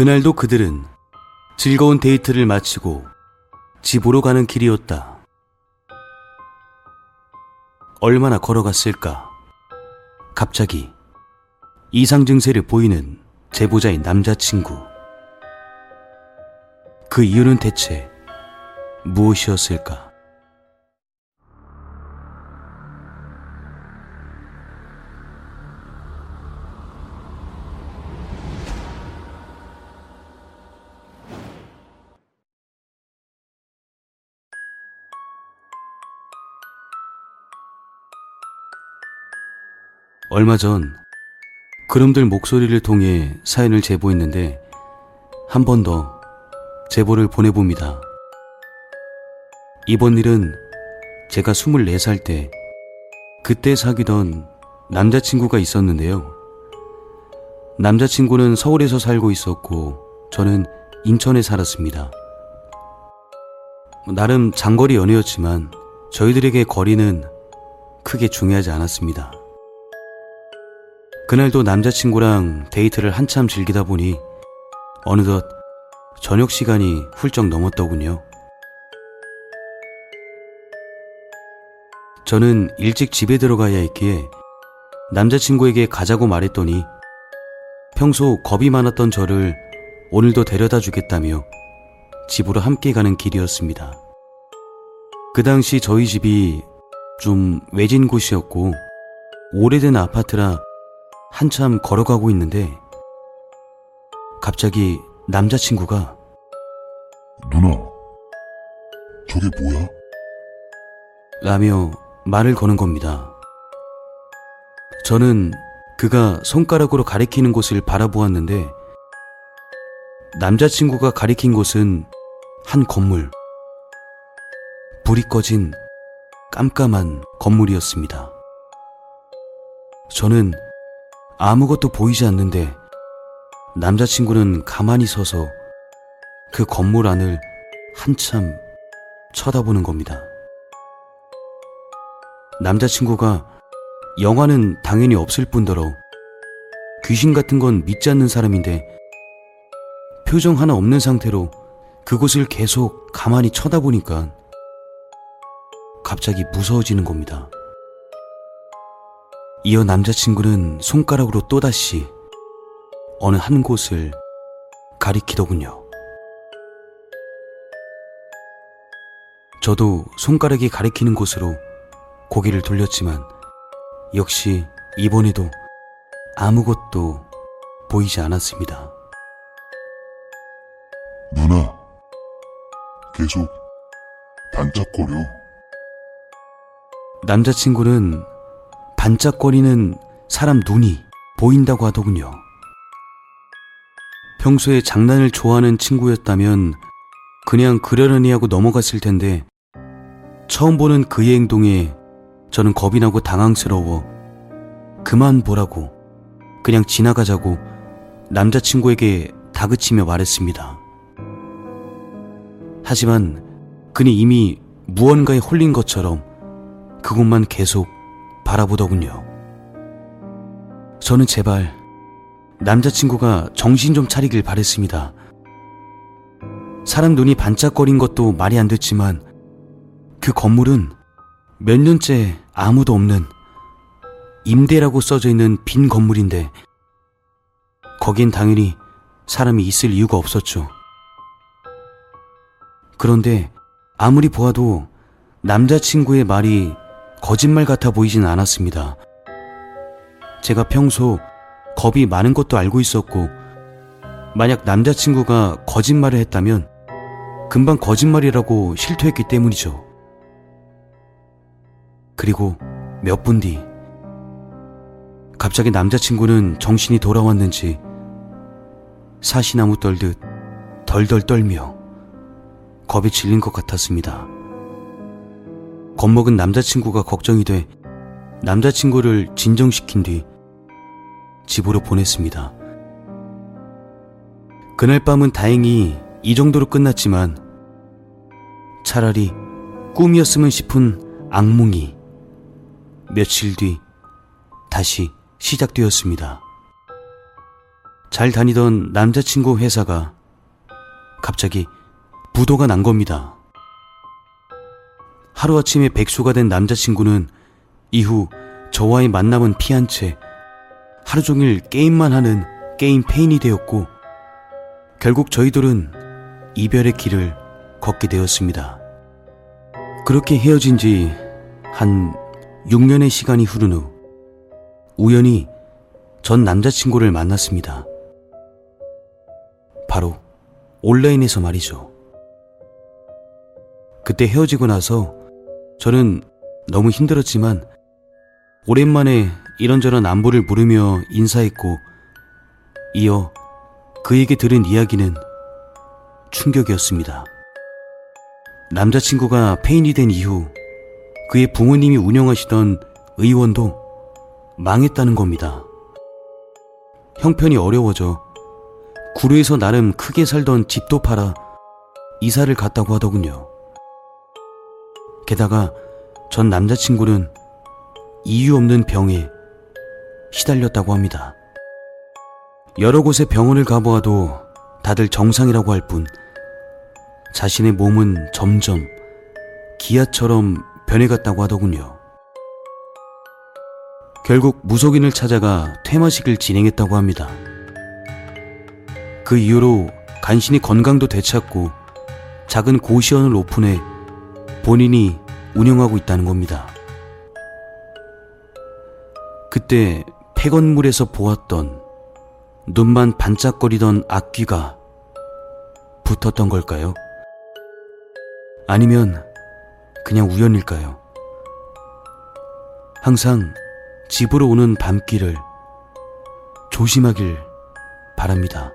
그날도 그들은 즐거운 데이트를 마치고 집으로 가는 길이었다. 얼마나 걸어갔을까? 갑자기 이상 증세를 보이는 제보자의 남자친구. 그 이유는 대체 무엇이었을까? 얼마 전 그름들 목소리를 통해 사연을 제보했는데 한 번 더 제보를 보내봅니다. 이번 일은 제가 24살 때 그때 사귀던 남자친구가 있었는데요. 남자친구는 서울에서 살고 있었고 저는 인천에 살았습니다. 나름 장거리 연애였지만 저희들에게 거리는 크게 중요하지 않았습니다. 그날도 남자친구랑 데이트를 한참 즐기다 보니 어느덧 저녁 시간이 훌쩍 넘었더군요. 저는 일찍 집에 들어가야 했기에 남자친구에게 가자고 말했더니 평소 겁이 많았던 저를 오늘도 데려다 주겠다며 집으로 함께 가는 길이었습니다. 그 당시 저희 집이 좀 외진 곳이었고 오래된 아파트라 한참 걸어가고 있는데 갑자기 남자친구가 누나, 저게 뭐야? 라며 말을 거는 겁니다. 저는 그가 손가락으로 가리키는 곳을 바라보았는데 남자친구가 가리킨 곳은 한 건물. 불이 꺼진 깜깜한 건물이었습니다. 저는 아무것도 보이지 않는데 남자친구는 가만히 서서 그 건물 안을 한참 쳐다보는 겁니다. 남자친구가 영화는 당연히 없을 뿐더러 귀신 같은 건 믿지 않는 사람인데 표정 하나 없는 상태로 그곳을 계속 가만히 쳐다보니까 갑자기 무서워지는 겁니다. 이어 남자친구는 손가락으로 또다시 어느 한 곳을 가리키더군요. 저도 손가락이 가리키는 곳으로 고개를 돌렸지만 역시 이번에도 아무것도 보이지 않았습니다. 누나, 계속 반짝거려. 남자친구는 반짝거리는 사람 눈이 보인다고 하더군요. 평소에 장난을 좋아하는 친구였다면 그냥 그러려니 하고 넘어갔을 텐데 처음 보는 그의 행동에 저는 겁이 나고 당황스러워 그만 보라고 그냥 지나가자고 남자친구에게 다그치며 말했습니다. 하지만 그는 이미 무언가에 홀린 것처럼 그곳만 계속 바라보더군요. 저는 제발 남자친구가 정신 좀 차리길 바랬습니다. 사람 눈이 반짝거린 것도 말이 안 됐지만 그 건물은 몇 년째 아무도 없는 임대라고 써져 있는 빈 건물인데 거긴 당연히 사람이 있을 이유가 없었죠. 그런데 아무리 보아도 남자친구의 말이 거짓말 같아 보이진 않았습니다. 제가 평소 겁이 많은 것도 알고 있었고, 만약 남자친구가 거짓말을 했다면 금방 거짓말이라고 실토했기 때문이죠. 그리고 몇 분 뒤, 갑자기 남자친구는 정신이 돌아왔는지 사시나무 떨듯 덜덜 떨며 겁에 질린 것 같았습니다. 겁먹은 남자친구가 걱정이 돼 남자친구를 진정시킨 뒤 집으로 보냈습니다. 그날 밤은 다행히 이 정도로 끝났지만 차라리 꿈이었으면 싶은 악몽이 며칠 뒤 다시 시작되었습니다. 잘 다니던 남자친구 회사가 갑자기 부도가 난 겁니다. 하루아침에 백수가 된 남자친구는 이후 저와의 만남은 피한 채 하루 종일 게임만 하는 게임 페인이 되었고 결국 저희들은 이별의 길을 걷게 되었습니다. 그렇게 헤어진 지 한 6년의 시간이 흐른 후 우연히 전 남자친구를 만났습니다. 바로 온라인에서 말이죠. 그때 헤어지고 나서 저는 너무 힘들었지만 오랜만에 이런저런 안부를 물으며 인사했고 이어 그에게 들은 이야기는 충격이었습니다. 남자친구가 폐인이 된 이후 그의 부모님이 운영하시던 의원도 망했다는 겁니다. 형편이 어려워져 구루에서 나름 크게 살던 집도 팔아 이사를 갔다고 하더군요. 게다가 전 남자친구는 이유 없는 병에 시달렸다고 합니다. 여러 곳에 병원을 가보아도 다들 정상이라고 할 뿐 자신의 몸은 점점 기아처럼 변해갔다고 하더군요. 결국 무속인을 찾아가 퇴마식을 진행했다고 합니다. 그 이후로 간신히 건강도 되찾고 작은 고시원을 오픈해 본인이 운영하고 있다는 겁니다. 그때 폐건물에서 보았던 눈만 반짝거리던 악귀가 붙었던 걸까요? 아니면 그냥 우연일까요? 항상 집으로 오는 밤길을 조심하길 바랍니다.